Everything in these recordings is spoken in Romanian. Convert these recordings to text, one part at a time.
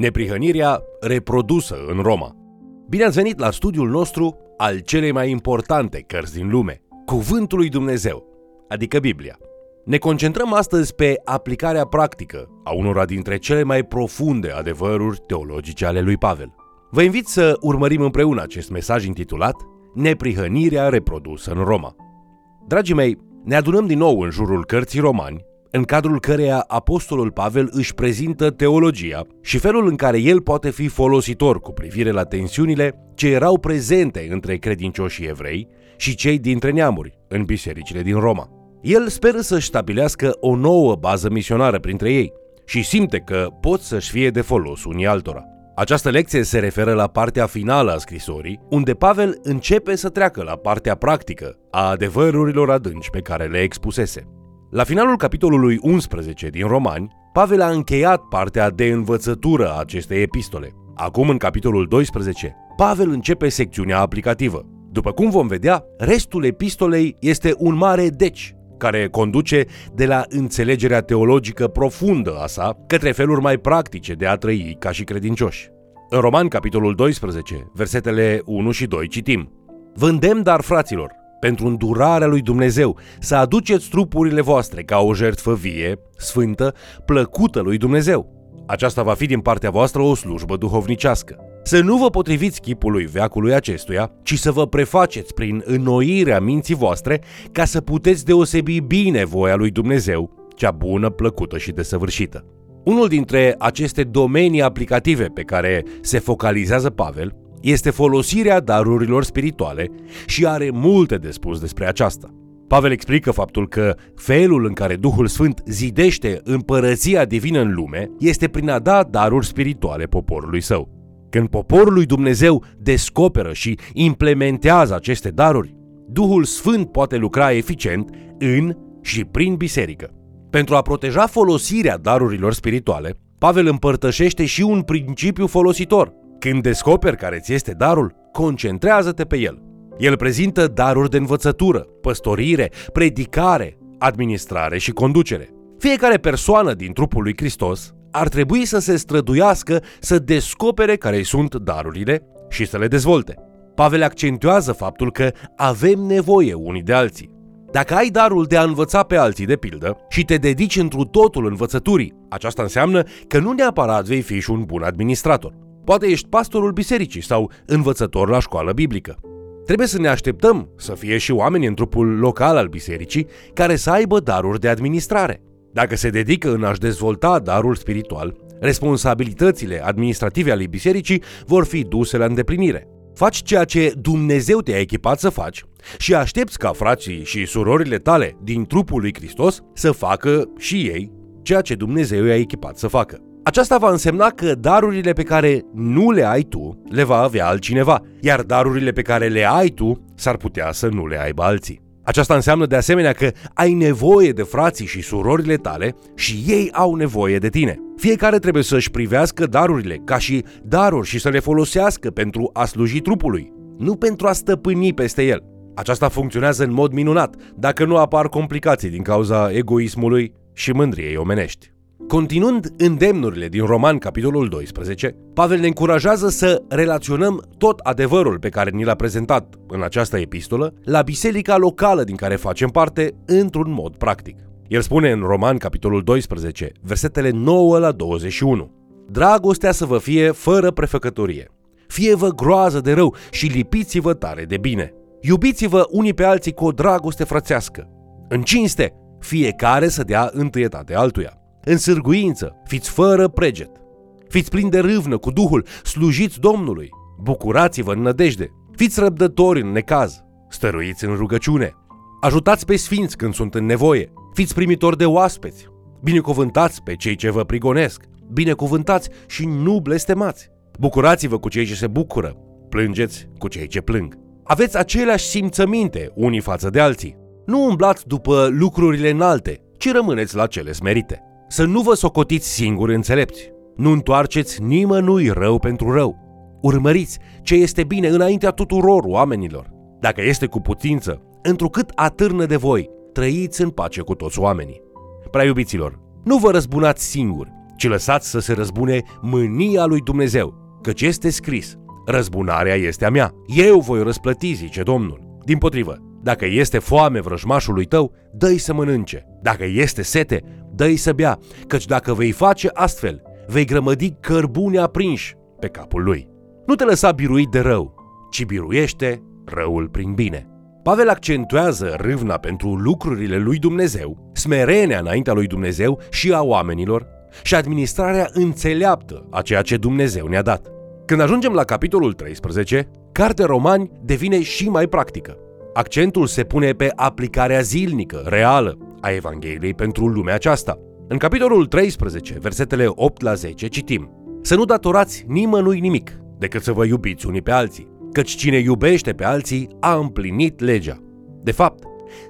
Neprihănirea reprodusă în Roma. Bine ați venit la studiul nostru al celei mai importante cărți din lume, Cuvântul lui Dumnezeu, adică Biblia. Ne concentrăm astăzi pe aplicarea practică a unora dintre cele mai profunde adevăruri teologice ale lui Pavel. Vă invit să urmărim împreună acest mesaj intitulat Neprihănirea reprodusă în Roma. Dragii mei, ne adunăm din nou în jurul cărții romani în cadrul căreia Apostolul Pavel își prezintă teologia și felul în care el poate fi folositor cu privire la tensiunile ce erau prezente între credincioșii evrei și cei dintre neamuri în bisericile din Roma. El speră să-și stabilească o nouă bază misionară printre ei și simte că pot să-și fie de folos unii altora. Această lecție se referă la partea finală a scrisorii, unde Pavel începe să treacă la partea practică a adevărurilor adânci pe care le expusese. La finalul capitolului 11 din Romani, Pavel a încheiat partea de învățătură a acestei epistole. Acum, în capitolul 12, Pavel începe secțiunea aplicativă. După cum vom vedea, restul epistolei este un mare deci, care conduce de la înțelegerea teologică profundă a sa către feluri mai practice de a trăi ca și credincioși. În Roman, capitolul 12, versetele 1 și 2 citim Vă îndemn, dar, fraților, pentru îndurarea lui Dumnezeu, să aduceți trupurile voastre ca o jertfă vie, sfântă, plăcută lui Dumnezeu. Aceasta va fi din partea voastră o slujbă duhovnicească. Să nu vă potriviți chipului veacului acestuia, ci să vă prefaceți prin înnoirea minții voastre ca să puteți deosebi bine voia lui Dumnezeu, cea bună, plăcută și desăvârșită. Unul dintre aceste domenii aplicative pe care se focalizează Pavel este folosirea darurilor spirituale și are multe de spus despre aceasta. Pavel explică faptul că felul în care Duhul Sfânt zidește împărăția divină în lume este prin a da daruri spirituale poporului său. Când poporul lui Dumnezeu descoperă și implementează aceste daruri, Duhul Sfânt poate lucra eficient în și prin biserică. Pentru a proteja folosirea darurilor spirituale, Pavel împărtășește și un principiu folositor – când descoperi care ți este darul, concentrează-te pe el. El prezintă daruri de învățătură, păstorire, predicare, administrare și conducere. Fiecare persoană din trupul lui Hristos ar trebui să se străduiască să descopere care sunt darurile și să le dezvolte. Pavel accentuează faptul că avem nevoie unii de alții. Dacă ai darul de a învăța pe alții, de pildă, și te dedici întru totul învățăturii, aceasta înseamnă că nu neapărat vei fi și un bun administrator. Poate ești pastorul bisericii sau învățător la școală biblică. Trebuie să ne așteptăm să fie și oameni în trupul local al bisericii care să aibă daruri de administrare. Dacă se dedică în a-și dezvolta darul spiritual, responsabilitățile administrative ale bisericii vor fi duse la îndeplinire. Faci ceea ce Dumnezeu te-a echipat să faci și aștepți ca frații și surorile tale din trupul lui Hristos să facă și ei ceea ce Dumnezeu i-a echipat să facă. Aceasta va însemna că darurile pe care nu le ai tu le va avea altcineva, iar darurile pe care le ai tu s-ar putea să nu le aibă alții. Aceasta înseamnă de asemenea că ai nevoie de frații și surorile tale și ei au nevoie de tine. Fiecare trebuie să-și privească darurile ca și daruri și să le folosească pentru a sluji trupului, nu pentru a stăpâni peste el. Aceasta funcționează în mod minunat, dacă nu apar complicații din cauza egoismului și mândriei omenești. Continuând îndemnurile din Roman, capitolul 12, Pavel ne încurajează să relaționăm tot adevărul pe care ni l-a prezentat în această epistolă la biserica locală din care facem parte într-un mod practic. El spune în Roman, capitolul 12, versetele 9 la 21. Dragostea să vă fie fără prefăcătorie. Fie-vă groază de rău și lipiți-vă tare de bine. Iubiți-vă unii pe alții cu o dragoste frățească. În cinste, fiecare să dea întâietate altuia în sârguință, fiți fără preget. Fiți plini de râvnă cu Duhul, slujiți Domnului, bucurați-vă în nădejde, fiți răbdători în necaz, stăruiți în rugăciune, ajutați pe sfinți când sunt în nevoie, fiți primitori de oaspeți, binecuvântați pe cei ce vă prigonesc, binecuvântați și nu blestemați. Bucurați-vă cu cei ce se bucură, plângeți cu cei ce plâng. Aveți aceleași simțăminte unii față de alții. Nu umblați după lucrurile înalte, ci rămâneți la cele smerite. Să nu vă socotiți singuri înțelepți. Nu întoarceți nimănui rău pentru rău. Urmăriți ce este bine înaintea tuturor oamenilor. Dacă este cu putință, întrucât atârnă de voi, trăiți în pace cu toți oamenii. Prea iubiților, nu vă răzbunați singuri, ci lăsați să se răzbune mânia lui Dumnezeu, căci este scris, răzbunarea este a mea, eu voi răsplăti, zice Domnul. Din potrivă, dacă este foame vrăjmașului tău, dă-i să mănânce. Dacă este sete, dă-i să bea, căci dacă vei face astfel, vei grămădi cărbune aprinși pe capul lui. Nu te lăsa biruit de rău, ci biruiește răul prin bine. Pavel accentuează râvna pentru lucrurile lui Dumnezeu, smerenia înaintea lui Dumnezeu și a oamenilor și administrarea înțeleaptă a ceea ce Dumnezeu ne-a dat. Când ajungem la capitolul 13, cartea Romani devine și mai practică. Accentul se pune pe aplicarea zilnică, reală, a Evangheliei pentru lumea aceasta. În capitolul 13, versetele 8 la 10, citim Să nu datorați nimănui nimic, decât să vă iubiți unii pe alții, căci cine iubește pe alții a împlinit legea. De fapt,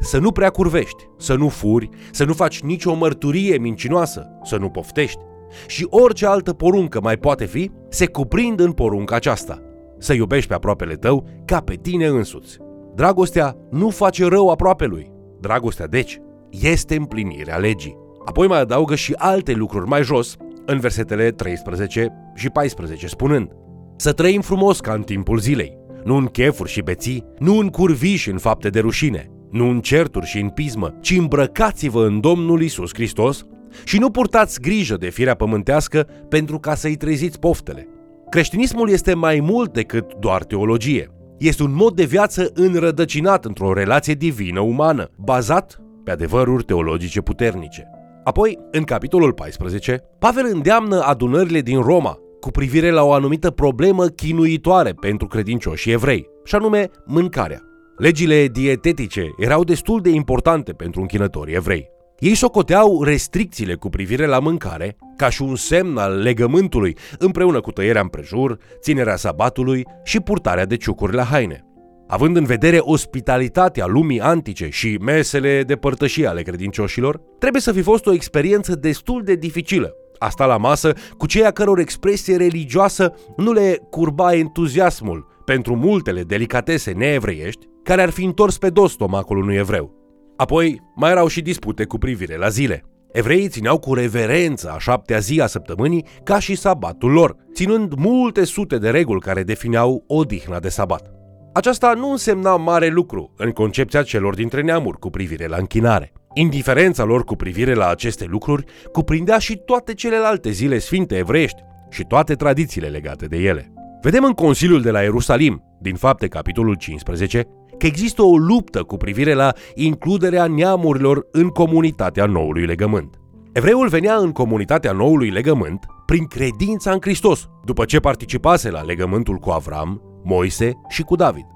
să nu prea curvești, să nu furi, să nu faci nicio mărturie mincinoasă, să nu poftești. Și orice altă poruncă mai poate fi, se cuprind în porunca aceasta. Să iubești pe aproapele tău ca pe tine însuți. Dragostea nu face rău aproapelui. Dragostea, deci, este împlinirea legii. Apoi mai adaugă și alte lucruri mai jos, în versetele 13 și 14, spunând Să trăim frumos ca în timpul zilei, nu în chefuri și beții, nu în curvi și în fapte de rușine, nu în certuri și în pismă, ci îmbrăcați-vă în Domnul Isus Hristos și nu purtați grijă de firea pământească pentru ca să-i treziți poftele. Creștinismul este mai mult decât doar teologie. Este un mod de viață înrădăcinat într-o relație divină umană, bazat pe adevăruri teologice puternice. Apoi, în capitolul 14, Pavel îndeamnă adunările din Roma cu privire la o anumită problemă chinuitoare pentru credincioșii evrei, și anume mâncarea. Legile dietetice erau destul de importante pentru închinătorii evrei. Ei socoteau restricțiile cu privire la mâncare ca și un semn al legământului, împreună cu tăierea împrejur, ținerea sabatului și purtarea de ciucuri la haine. Având în vedere ospitalitatea lumii antice și mesele de părtășie ale credincioșilor, trebuie să fi fost o experiență destul de dificilă. A sta la masă cu cei a căror expresie religioasă nu le curba entuziasmul pentru multele delicatese neevreiești care ar fi întors pe dos stomacul unui evreu. Apoi mai erau și dispute cu privire la zile. Evreii țineau cu reverență a șaptea zi a săptămânii ca și sabatul lor, ținând multe sute de reguli care defineau odihna de sabat. Aceasta nu însemna mare lucru în concepția celor dintre neamuri cu privire la închinare. Indiferența lor cu privire la aceste lucruri cuprindea și toate celelalte zile sfinte evreiești și toate tradițiile legate de ele. Vedem în Consiliul de la Ierusalim, din fapte capitolul 15, că există o luptă cu privire la includerea neamurilor în comunitatea noului legământ. Evreul venea în comunitatea noului legământ prin credința în Hristos, după ce participase la legământul cu Avram, Moise și cu David.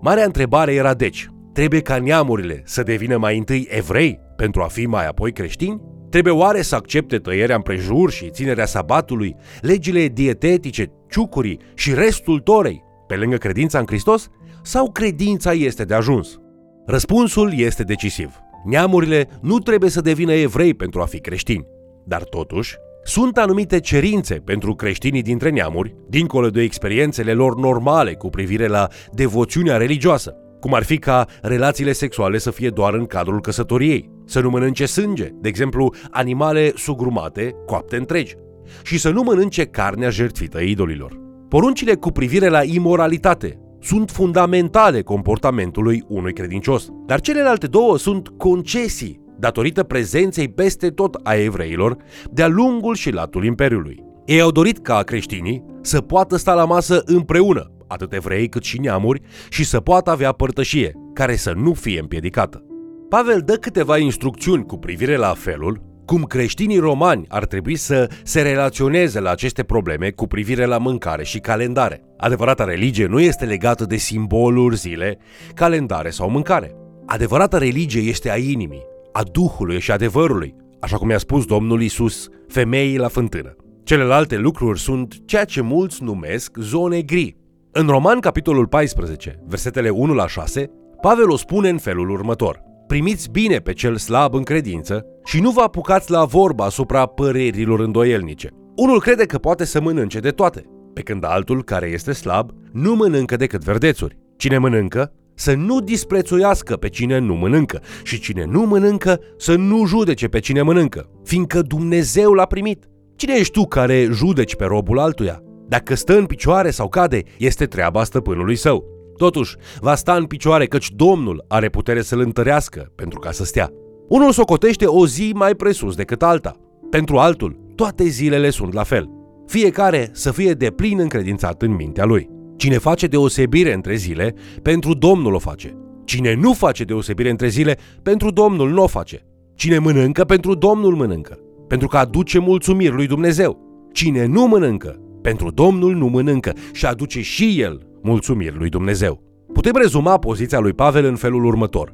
Marea întrebare era deci, trebuie ca neamurile să devină mai întâi evrei pentru a fi mai apoi creștini? Trebuie oare să accepte tăierea împrejur și ținerea sabatului, legile dietetice, ciucurii și restul torei, pe lângă credința în Hristos? Sau credința este de ajuns? Răspunsul este decisiv. Neamurile nu trebuie să devină evrei pentru a fi creștini, dar totuși sunt anumite cerințe pentru creștinii dintre neamuri, dincolo de experiențele lor normale cu privire la devoțiunea religioasă, cum ar fi ca relațiile sexuale să fie doar în cadrul căsătoriei, să nu mănânce sânge, de exemplu animale sugrumate, coapte întregi, și să nu mănânce carnea jertfită idolilor. Poruncile cu privire la imoralitate sunt fundamentale comportamentului unui credincios, dar celelalte două sunt concesii datorită prezenței peste tot a evreilor de-a lungul și latul Imperiului. Ei au dorit ca creștinii să poată sta la masă împreună, atât evrei cât și neamuri, și să poată avea părtășie, care să nu fie împiedicată. Pavel dă câteva instrucțiuni cu privire la felul cum creștinii romani ar trebui să se relaționeze la aceste probleme cu privire la mâncare și calendare. Adevărata religie nu este legată de simboluri, zile, calendare sau mâncare. Adevărata religie este a inimii, a Duhului și adevărului, așa cum i-a spus Domnul Isus femeii la fântână. Celelalte lucruri sunt ceea ce mulți numesc zone gri. În Roman, capitolul 14, versetele 1 la 6, Pavel o spune în felul următor. Primiți bine pe cel slab în credință și nu vă apucați la vorba asupra părerilor îndoielnice. Unul crede că poate să mănânce de toate, pe când altul, care este slab, nu mănâncă decât verdețuri. Cine mănâncă, să nu disprețuiască pe cine nu mănâncă și cine nu mănâncă să nu judece pe cine mănâncă, fiindcă Dumnezeu l-a primit. Cine ești tu care judeci pe robul altuia? Dacă stă în picioare sau cade, este treaba stăpânului său. Totuși, va sta în picioare căci Domnul are putere să-l întărească pentru ca să stea. Unul socotește o zi mai presus decât alta. Pentru altul, toate zilele sunt la fel. Fiecare să fie de plin încredințat în mintea lui. Cine face deosebire între zile, pentru Domnul o face. Cine nu face deosebire între zile, pentru Domnul nu o face. Cine mănâncă, pentru Domnul mănâncă, pentru că aduce mulțumiri lui Dumnezeu. Cine nu mănâncă, pentru Domnul nu mănâncă și aduce și el mulțumiri lui Dumnezeu. Putem rezuma poziția lui Pavel în felul următor.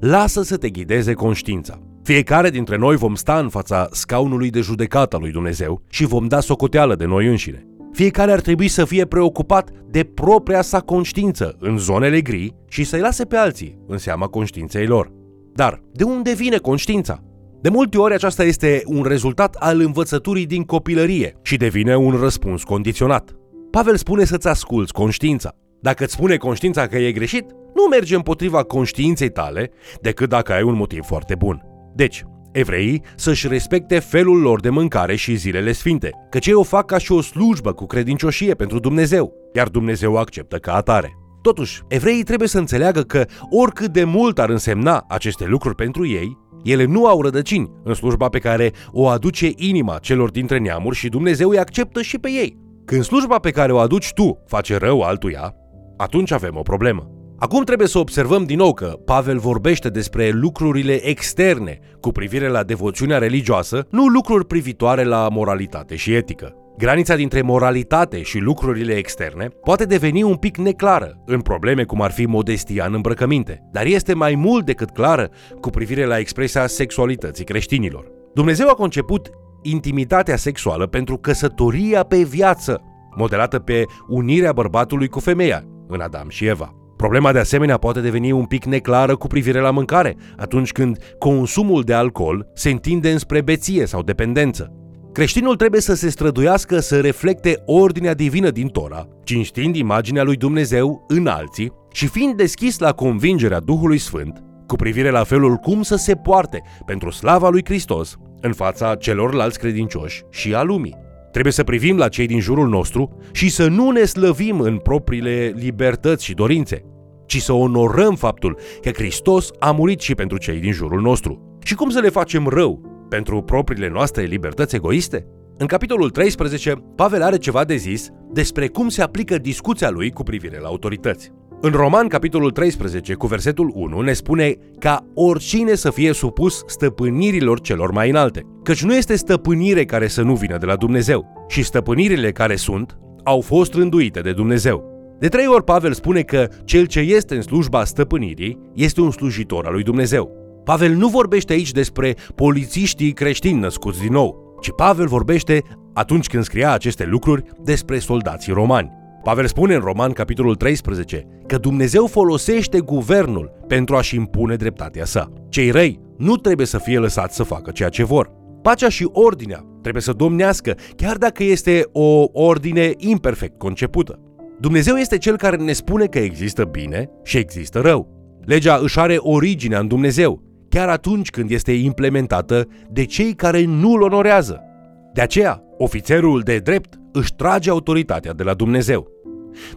Lasă să te ghideze conștiința. Fiecare dintre noi vom sta în fața scaunului de judecată lui Dumnezeu și vom da socoteală de noi înșine. Fiecare ar trebui să fie preocupat de propria sa conștiință în zonele gri și să-i lase pe alții în seama conștiinței lor. Dar de unde vine conștiința? De multe ori aceasta este un rezultat al învățăturii din copilărie și devine un răspuns condiționat. Pavel spune să-ți asculți conștiința. Dacă îți spune conștiința că e greșit, nu merge împotriva conștiinței tale decât dacă ai un motiv foarte bun. Deci, evreii să-și respecte felul lor de mâncare și zilele sfinte, căci ei o fac ca și o slujbă cu credincioșie pentru Dumnezeu, iar Dumnezeu acceptă ca atare. Totuși, evreii trebuie să înțeleagă că oricât de mult ar însemna aceste lucruri pentru ei, ele nu au rădăcini în slujba pe care o aduce inima celor dintre neamuri și Dumnezeu îi acceptă și pe ei. Când slujba pe care o aduci tu face rău altuia, atunci avem o problemă. Acum trebuie să observăm din nou că Pavel vorbește despre lucrurile externe cu privire la devoțiunea religioasă, nu lucruri privitoare la moralitate și etică. Granița dintre moralitate și lucrurile externe poate deveni un pic neclară în probleme cum ar fi modestia în îmbrăcăminte, dar este mai mult decât clară cu privire la expresia sexualității creștinilor. Dumnezeu a conceput intimitatea sexuală pentru căsătoria pe viață, modelată pe unirea bărbatului cu femeia, în Adam și Eva. Problema de asemenea poate deveni un pic neclară cu privire la mâncare, atunci când consumul de alcool se întinde înspre beție sau dependență. Creștinul trebuie să se străduiască să reflecte ordinea divină din Tora, cinstind imaginea lui Dumnezeu în alții și fiind deschis la convingerea Duhului Sfânt cu privire la felul cum să se poarte pentru slava lui Hristos în fața celorlalți credincioși și a lumii. Trebuie să privim la cei din jurul nostru și să nu ne slăvim în propriile libertăți și dorințe, ci să onorăm faptul că Hristos a murit și pentru cei din jurul nostru. Și cum să le facem rău pentru propriile noastre libertăți egoiste? În capitolul 13, Pavel are ceva de zis despre cum se aplică discuția lui cu privire la autorități. În Roman, capitolul 13, cu versetul 1, ne spune ca oricine să fie supus stăpânirilor celor mai înalte, căci nu este stăpânire care să nu vină de la Dumnezeu, și stăpânirile care sunt au fost rânduite de Dumnezeu. De trei ori Pavel spune că cel ce este în slujba stăpânirii este un slujitor al lui Dumnezeu. Pavel nu vorbește aici despre polițiștii creștini născuți din nou, ci Pavel vorbește, atunci când scria aceste lucruri, despre soldații romani. Pavel spune în Roman, capitolul 13, că Dumnezeu folosește guvernul pentru a-și impune dreptatea sa. Cei răi nu trebuie să fie lăsați să facă ceea ce vor. Pacea și ordinea trebuie să domnească, chiar dacă este o ordine imperfect concepută. Dumnezeu este cel care ne spune că există bine și există rău. Legea își are originea în Dumnezeu, chiar atunci când este implementată de cei care nu îl onorează. De aceea, ofițerul de drept își trage autoritatea de la Dumnezeu.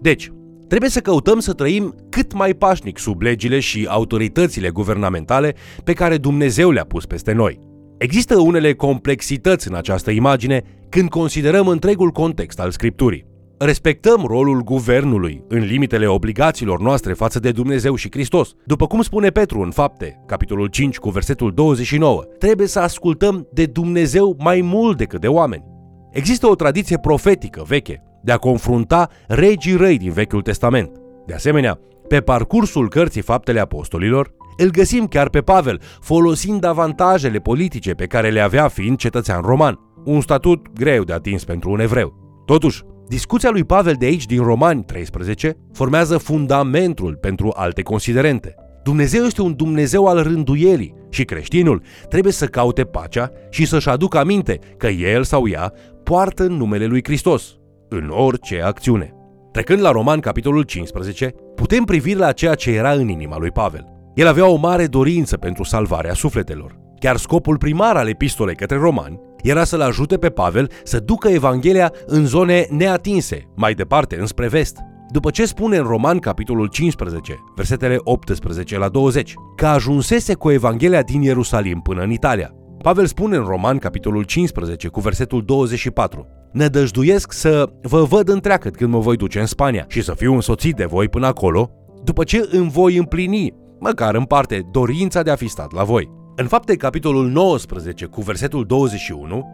Deci, trebuie să căutăm să trăim cât mai pașnic sub legile și autoritățile guvernamentale pe care Dumnezeu le-a pus peste noi. Există unele complexități în această imagine când considerăm întregul context al Scripturii. Respectăm rolul guvernului în limitele obligațiilor noastre față de Dumnezeu și Hristos. După cum spune Petru în Fapte, capitolul 5 cu versetul 29, trebuie să ascultăm de Dumnezeu mai mult decât de oameni. Există o tradiție profetică veche de a confrunta regii răi din Vechiul Testament. De asemenea, pe parcursul cărții Faptele Apostolilor, îl găsim chiar pe Pavel, folosind avantajele politice pe care le avea fiind cetățean roman, un statut greu de atins pentru un evreu. Totuși, discuția lui Pavel de aici din Romani 13 formează fundamentul pentru alte considerente. Dumnezeu este un Dumnezeu al rânduielii și creștinul trebuie să caute pacea și să-și aducă aminte că el sau ea poartă numele lui Hristos în orice acțiune. Trecând la Roman, capitolul 15, putem privi la ceea ce era în inima lui Pavel. El avea o mare dorință pentru salvarea sufletelor. Chiar scopul primar al epistolei către romani era să-l ajute pe Pavel să ducă Evanghelia în zone neatinse, mai departe, înspre vest. După ce spune în Roman, capitolul 15, versetele 18 la 20, că ajunsese cu Evanghelia din Ierusalim până în Italia. Pavel spune în Roman, capitolul 15, cu versetul 24, Nădăjduiesc să vă văd întreagăt când mă voi duce în Spania și să fiu însoțit de voi până acolo, după ce îmi voi împlini, măcar în parte, dorința de a fi stat la voi. În fapte, capitolul 19, cu versetul 21,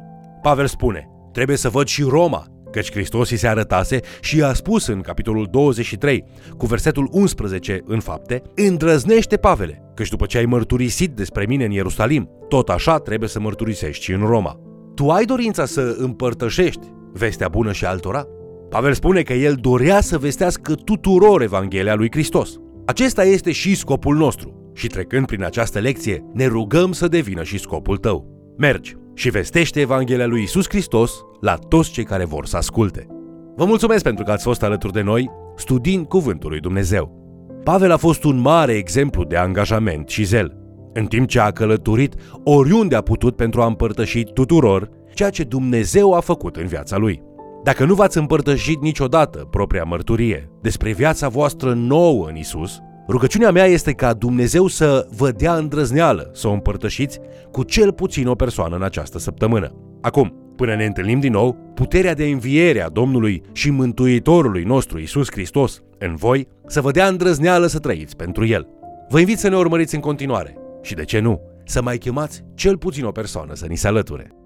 Pavel spune, trebuie să văd și Roma, căci Hristos îi se arătase și i-a spus în capitolul 23, cu versetul 11 în fapte, îndrăznește Pavele, căci după ce ai mărturisit despre mine în Ierusalim, tot așa trebuie să mărturisești și în Roma. Tu ai dorința să împărtășești vestea bună și altora? Pavel spune că el dorea să vestească tuturor Evanghelia lui Hristos. Acesta este și scopul nostru și trecând prin această lecție, ne rugăm să devină și scopul tău. Mergi și vestește Evanghelia lui Isus Hristos la toți cei care vor să asculte. Vă mulțumesc pentru că ați fost alături de noi, studiind Cuvântul lui Dumnezeu. Pavel a fost un mare exemplu de angajament și zel, în timp ce a călătorit oriunde a putut pentru a împărtăși tuturor ceea ce Dumnezeu a făcut în viața lui. Dacă nu v-ați împărtășit niciodată propria mărturie despre viața voastră nouă în Isus, rugăciunea mea este ca Dumnezeu să vă dea îndrăzneală să o împărtășiți cu cel puțin o persoană în această săptămână. Acum, până ne întâlnim din nou, puterea de înviere a Domnului și Mântuitorului nostru Isus Hristos în voi să vă dea îndrăzneală să trăiți pentru El. Vă invit să ne urmăriți în continuare și, de ce nu, să mai chemați cel puțin o persoană să ni se alăture.